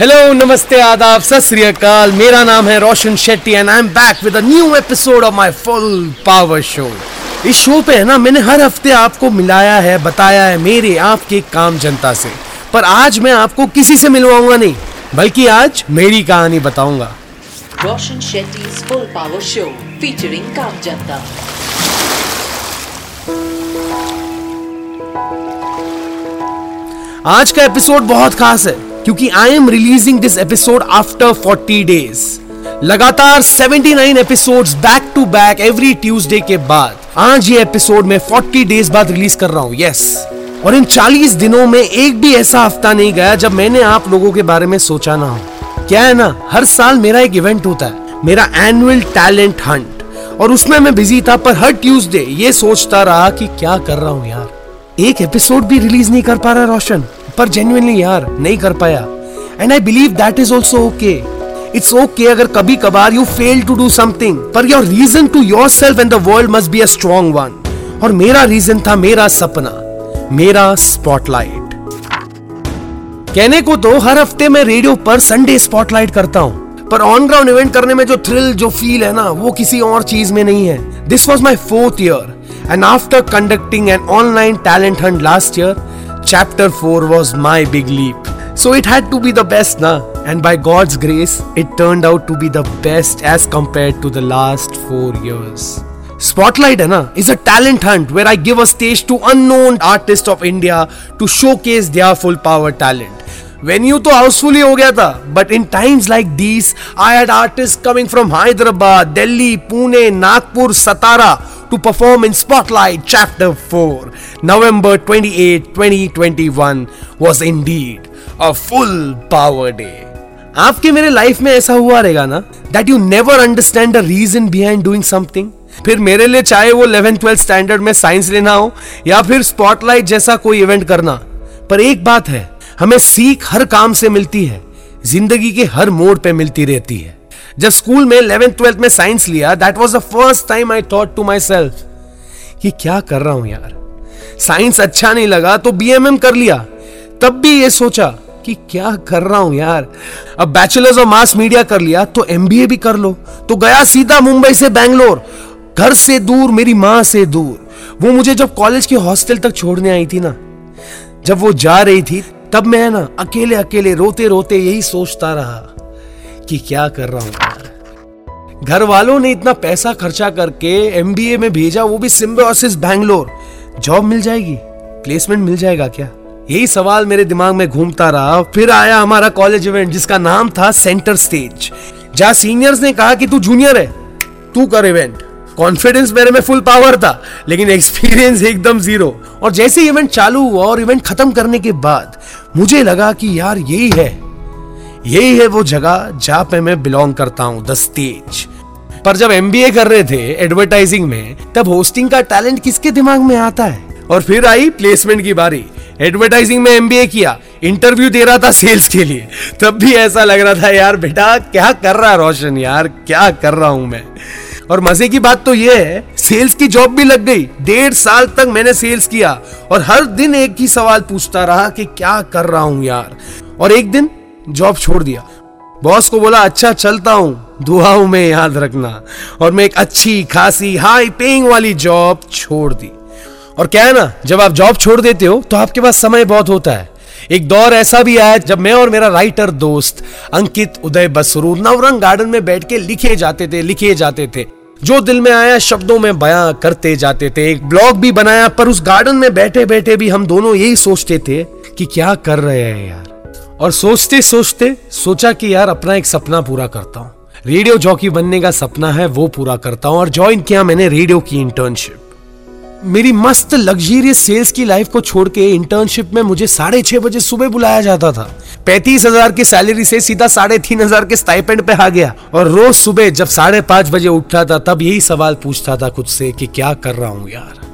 Hello नमस्ते आदाब सत मेरा नाम है Roshan Shetty and I am back with a new episode of my full power show इस शो पे है ना मैंने हर हफ़्ते आपको मिलाया है बताया है मेरे आपके काम जनता से। पर आज मैं आपको किसी से मिलवाऊँगा नहीं बल्कि आज मेरी कहानी बताऊँगा। Roshan Shetty Full Power Show featuring Kam Janta. आज का एपिसोड बहुत खास है। क्योंकि I am releasing this episode after 40 days लगातार 79 episodes back to back every Tuesday के बाद। आज ये एपिसोड मैं 40 डेज़ बाद रिलीज़ कर रहा हूँ यस और इन 40 दिनों में एक भी ऐसा हफ़्ता नहीं गया जब मैंने आप लोगों के बारे में सोचा ना हो। क्या है ना, हर साल मेरा एक इवेंट होता है, मेरा एनुअल टैलेंट हंट और उसमें मैं बिज़ी था, पर हर ट्यूसडे ये सोचता रहा कि क्या कर रहा हूँ यार। एक एपिसोड भी रिलीज़ नहीं कर पा रहा रोशन। पर जेन्युइनली यार, नहीं कर पाया। And I believe that is also okay it's okay अगर कभी कभार you fail to do something पर your reason to yourself and the world must be a strong one और मेरा रीजन था मेरा सपना, मेरा स्पॉटलाइट कहने को तो हर हफ़्ते मैं रेडियो पर संडे स्पॉटलाइट करता हूँ, पर ऑन ग्राउंड इवेंट करने में जो थ्रिल जो फील है ना, वो किसी और चीज़ में नहीं है। This was my fourth year and after conducting an online talent hunt last year chapter 4 was my big leap. So it had to be the best, na? And by God's grace, it turned out to be the best as compared to the last four years. Spotlight है ना is a talent hunt where I give a stage to unknown artists of India to showcase their full power talent. Venue तो हाउसफुल ही हो गया था but in times like these I had artist coming from Hyderabad Delhi Pune Nagpur Satara to perform in Spotlight Chapter 4. November 28, 2021 was indeed a full power day. आपके मेरे life में ऐसा हुआ रहेगा ना that you never understand the reason behind doing something फिर मेरे लिए चाहे वो 11th 12th स्टैंडर्ड में साइंस लेना हो या फिर स्पॉटलाइट जैसा कोई इवेंट करना पर एक बात है हमें सीख हर काम से मिलती है ज़िंदगी के हर मोड़ पे मिलती रहती है जब स्कूल में इलेवेंथ ट्वेल्थ में साइंस लिया that was the first time I thought to myself कि क्या कर रहा हूँ यार? साइंस अच्छा नहीं लगा तो बीएमएम कर लिया। तब भी ये सोचा कि क्या कर रहा हूँ यार? अब बैचलर्स ऑफ़ मास मीडिया कर लिया तो एमबीए भी कर लो। तो गया सीधा मुंबई से बैंगलोर। घर से दूर, मेरी माँ से दूर। वो मुझे जब कॉलेज के हॉस्टल तक छोड़ने आई थी ना, जब वो जा रही थी, तब मैं ना अकेले अकेले रोते रोते यही सोचता रहा कि क्या कर रहा हूँ। घर वालों ने इतना पैसा खर्चा करके एमबीए में भेजा, वो भी सिम्बोसिस बैंगलोर जॉब मिल जाएगी? प्लेसमेंट मिल जाएगा क्या? यही सवाल मेरे दिमाग में घूमता रहा। फिर आया हमारा कॉलेज इवेंट जिसका नाम था सेंटर स्टेज जहाँ सीनियर्स ने कहा कि तू जूनियर है। तू कर इवेंट कॉन्फिडेंस मेरे में फुल पावर था, लेकिन एक्सपीरियंस एकदम ज़ीरो और जैसे इवेंट चालू हुआ और इवेंट खत्म करने के बाद, मुझे लगा कि यार यही है। यही है वो जगह जहाँ पे मैं बिलोंग करता हूँ द स्टेज पर जब एमबीए कर रहे थे एडवर्टाइजिंग में, तब होस्टिंग का टैलेंट किसके दिमाग में आता है? और फिर आई प्लेसमेंट की बारी. एडवर्टाइजिंग में एमबीए किया इंटरव्यू दे रहा था सेल्स के लिए. तब भी ऐसा लग रहा था, यार बेटा, क्या कर रहा है रोशन? यार, क्या कर रहा हूँ मैं? और मज़े की बात तो ये है सेल्स की जॉब भी लग गई. डेढ़ साल तक मैंने सेल्स किया और हर दिन एक ही सवाल पूछता रहा कि क्या कर रहा हूँ यार? और एक दिन जॉब छोड़ दिया। बॉस को बोला अच्छा चलता हूँ। दुआओं में याद रखना। और मैं एक अच्छी, खासी हाई पेइंग वाली जॉब छोड़ दी। और क्या है ना, जब आप जॉब छोड़ देते हो तो आपके पास समय बहुत होता है। एक दौर ऐसा भी आया, जब मैं और मेरा राइटर दोस्त अंकित, उदय बसरू, नवरंग गार्डन में बैठ के लिखे जाते थे, लिखे जाते थे। जो दिल में आया, शब्दों में बयां करते जाते थे। एक ब्लॉग भी बनाया, पर उस गार्डन में बैठे बैठे भी हम दोनों यही सोचते थे कि क्या कर रहे हैं यार। और सोचते सोचते सोचा कि यार अपना एक सपना पूरा करता हूँ। रेडियो जॉकी बनने का सपना है, वो पूरा करता हूँ और ज्वाइन किया मैंने रेडियो की इंटर्नशिप मेरी मस्त लग्जरियस सेल्स की लाइफ को छोड़ के इंटर्नशिप में मुझे साढ़े छह बजे सुबह बुलाया जाता था। पैंतीस हज़ार की सैलरी से सीधा साढ़े तीन हज़ार के स्टाइपेंड पे आ गया और रोज सुबह जब साढ़े पाँच बजे उठता था, तब यही सवाल पूछता था खुद से कि क्या कर रहा हूँ यार?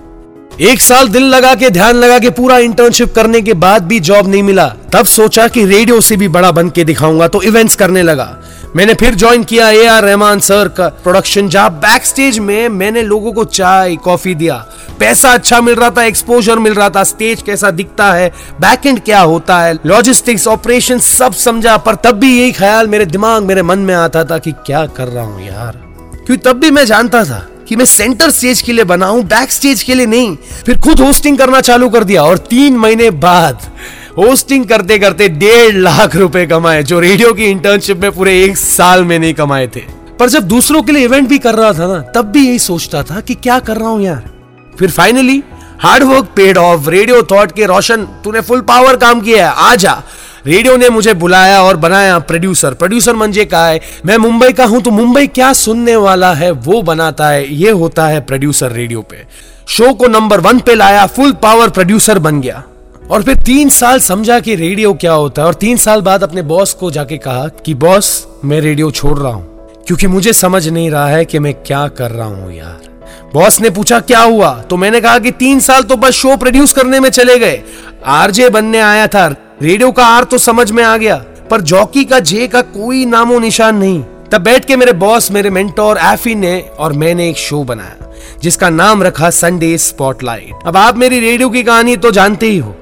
एक साल दिल लगा के, ध्यान लगा के, पूरा इंटर्नशिप करने के बाद भी जॉब नहीं मिला। तब सोचा कि रेडियो से भी बड़ा बन के दिखाऊँगा तो इवेंट्स करने लगा। मैंने फिर ज्वाइन किया ए आर रहमान सर का प्रोडक्शन जहाँ बैक स्टेज में मैंने लोगों को चाय कॉफ़ी दिया। पैसा अच्छा मिल रहा था एक्सपोजर मिल रहा था स्टेज कैसा दिखता है बैक एंड क्या होता है लॉजिस्टिक्स ऑपरेशन सब समझा, पर तब भी यही ख्याल मेरे दिमाग, मेरे मन में आता था कि क्या कर रहा हूँ यार। क्योंकि तब भी मैं जानता था। कि मैं सेंटर स्टेज के लिए बना हूँ बैक स्टेज के लिए नहीं। फिर खुद होस्टिंग करना चालू कर दिया और तीन महीने बाद होस्टिंग करते करते डेढ़ लाख रुपए कमाए, जो रेडियो की इंटर्नशिप में पूरे एक साल में नहीं कमाए थे। पर जब दूसरों के लिए इवेंट भी कर रहा था ना, तब भी यही सोचता था कि क्या कर रहा हूँ यार। फिर finally hard work paid off radio thought के रोशन, तूने फुल पावर काम किया है, आ जा। रेडियो ने मुझे बुलाया और बनाया प्रोड्यूसर प्रोड्यूसर मंजे का है मैं मुंबई का हूँ तो मुंबई क्या सुनने वाला है, वो बनाता है। ये होता है प्रोड्यूसर रेडियो पे। शो को नंबर वन पे लाया फुल पावर प्रोड्यूसर बन गया। और फिर तीन साल समझा कि रेडियो क्या होता है। और तीन साल बाद अपने बॉस को जाके कहा कि बॉस मैं रेडियो छोड़ रहा हूँ, क्योंकि मुझे समझ नहीं रहा है कि मैं क्या कर रहा हूँ यार। बॉस ने पूछा, क्या हुआ? तो मैंने कहा कि, तीन साल तो बस शो प्रोड्यूस करने में चले गए। आरजे बनने आया था रेडियो का आर तो समझ में आ गया, पर जॉकी का जे का कोई नामो निशान नहीं। तब बैठ के मेरे बॉस, मेरे मेंटोर एफी ने और मैंने एक शो बनाया, जिसका नाम रखा संडे स्पॉटलाइट अब आप मेरी रेडियो की कहानी तो जानते ही हो,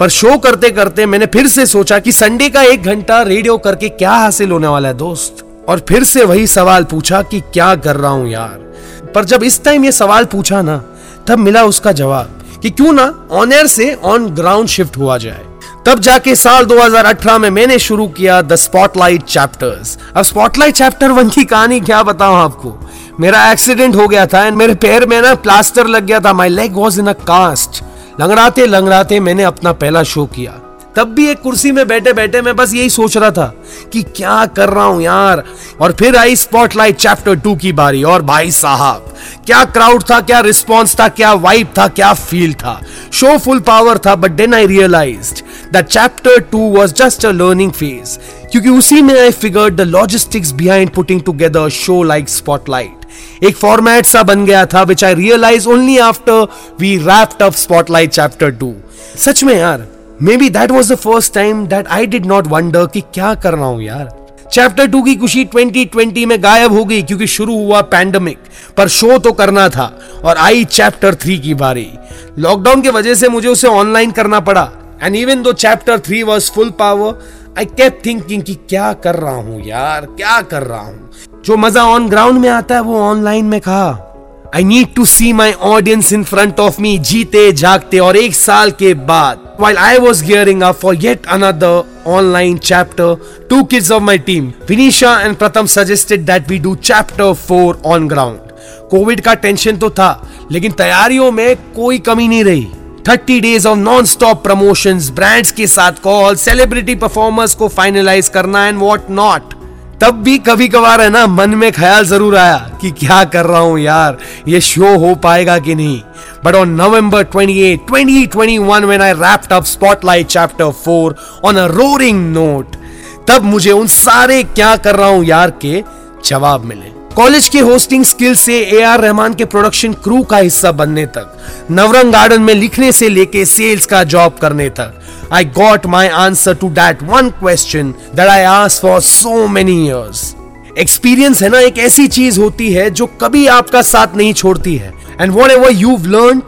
पर शो करते करते मैंने फिर से सोचा कि संडे का एक घंटा रेडियो करके क्या हासिल होने वाला है दोस्त? और फिर से वही सवाल पूछा कि क्या कर रहा हूँ यार। पर जब इस टाइम ये सवाल पूछा ना, तब मिला उसका जवाब कि क्यों ना ऑन एयर से ऑन ग्राउंड शिफ्ट हुआ जाए। तब जाके साल 2018 में मैंने शुरू किया द स्पॉटलाइट चैप्टर्स अब स्पॉटलाइट चैप्टर वन की कहानी क्या बताऊँ आपको? मेरा एक्सीडेंट हो गया था एंड मेरे पैर में ना प्लास्टर लग गया था। My leg was in a cast लंगड़ाते लंगड़ाते मैंने अपना पहला शो किया। तब भी एक कुर्सी में बैठे बैठे मैं बस यही सोच रहा था कि क्या कर रहा हूँ यार। और फिर आई स्पॉटलाइट चैप्टर टू की बारी। और भाई साहब, क्या क्राउड था, क्या रिस्पॉन्स था, क्या वाइब था, क्या फील था। शो फुल पावर था but then I realise the chapter two was just a learning phase क्योंकि उसी में I figured the logistics behind putting together show like spotlight एक फॉर्मेट सा बन गया था which I realise only after we wrapped up spotlight chapter two सच में यार maybe that was the first time that I did not wonder कि क्या कर रहा हूँ यार। चैप्टर टू की खुशी 2020 में गायब हो गई क्योंकि शुरू हुआ पैंडमिक पर शो तो करना था और आई चैप्टर थ्री की बारी। लॉकडाउन की वजह से मुझे उसे ऑनलाइन करना पड़ा। And even though chapter three was full power I kept thinking कि क्या कर रहा हूँ यार, क्या कर रहा हूँ। जो मज़ा ऑन ग्राउंड में आता है, वो ऑनलाइन में कहा I need to see my audience in front of me जीते जागते और एक साल के बाद while I was gearing up for yet another online chapter, two kids of my team, Vinisha and Pratham suggested that we do chapter 4 on ground. COVID का tension तो था लेकिन तैयारियों में कोई कमी नहीं रही 30 days of non stop promotion brands के साथ कॉल सेलिब्रिटी परफॉर्मर्स को फाइनलाइज करना एंड वॉट नॉट तब भी कभी कभार है ना, मन में ख्याल ज़रूर आया कि क्या कर रहा हूँ यार, ये शो हो पाएगा कि नहीं? But on November 28 2021 when I wrapped up spotlight chapter 4 on a roaring note तब मुझे उन सारे क्या कर रहा हूँ यार के जवाब मिले। कॉलेज के होस्टिंग स्किल से ए आर रहमान के प्रोडक्शन क्रू का हिस्सा बनने तक नवरंग गार्डन में लिखने से लेके सेल्स का जॉब करने तक I got my answer to that one question that I for so many experience है ना एक ऐसी चीज़ होती है जो कभी आपका साथ नहीं छोड़ती है। And whatever you learn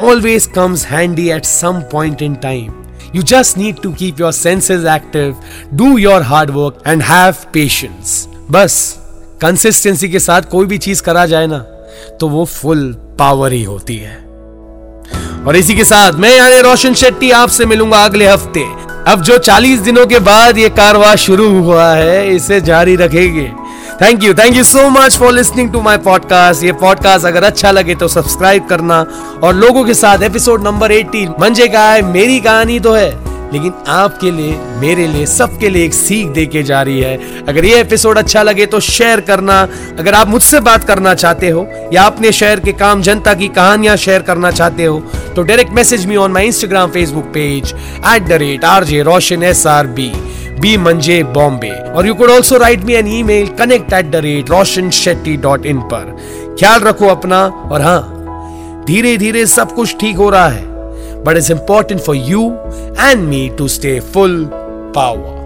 always comes handy at some point in time You just need to keep your senses active, do your hard work, and have patience. बस। कंसिस्टेंसी के साथ कोई भी चीज़ करा जाए ना तो वो फुल पावर ही होती है। और इसी के साथ मैं यानी रोशन शेट्टी आपसे मिलूँगा अगले हफ़्ते। अब जो 40 दिनों के बाद ये कारवा शुरू हुआ है, इसे जारी रखेंगे। Thank you thank you so much for listening to my podcast ये पॉडकास्ट अगर अच्छा लगे तो सब्सक्राइब करना। और लोगों के साथ एपिसोड नंबर 18 मंजे का है, मेरी कहानी तो है। लेकिन आपके लिए, मेरे लिए, सबके लिए एक सीख दे के जा रही है। अगर ये एपिसोड अच्छा लगे तो शेयर करना। अगर आप मुझसे बात करना चाहते हो, या अपने शहर के काम, जनता की कहानियाँ शेयर करना चाहते हो तो direct message me on my Instagram Facebook page at the rate R J Roshan S R B B मंजे बॉम्बे और you could also write me an email connect at the rate Roshan Shetty dot in पर। ख्याल रखो अपना, और हाँ धीरे धीरे सब कुछ ठीक हो रहा है। But it's important for you and me to stay full power.